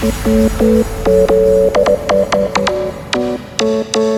Thank you.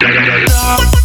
Stop.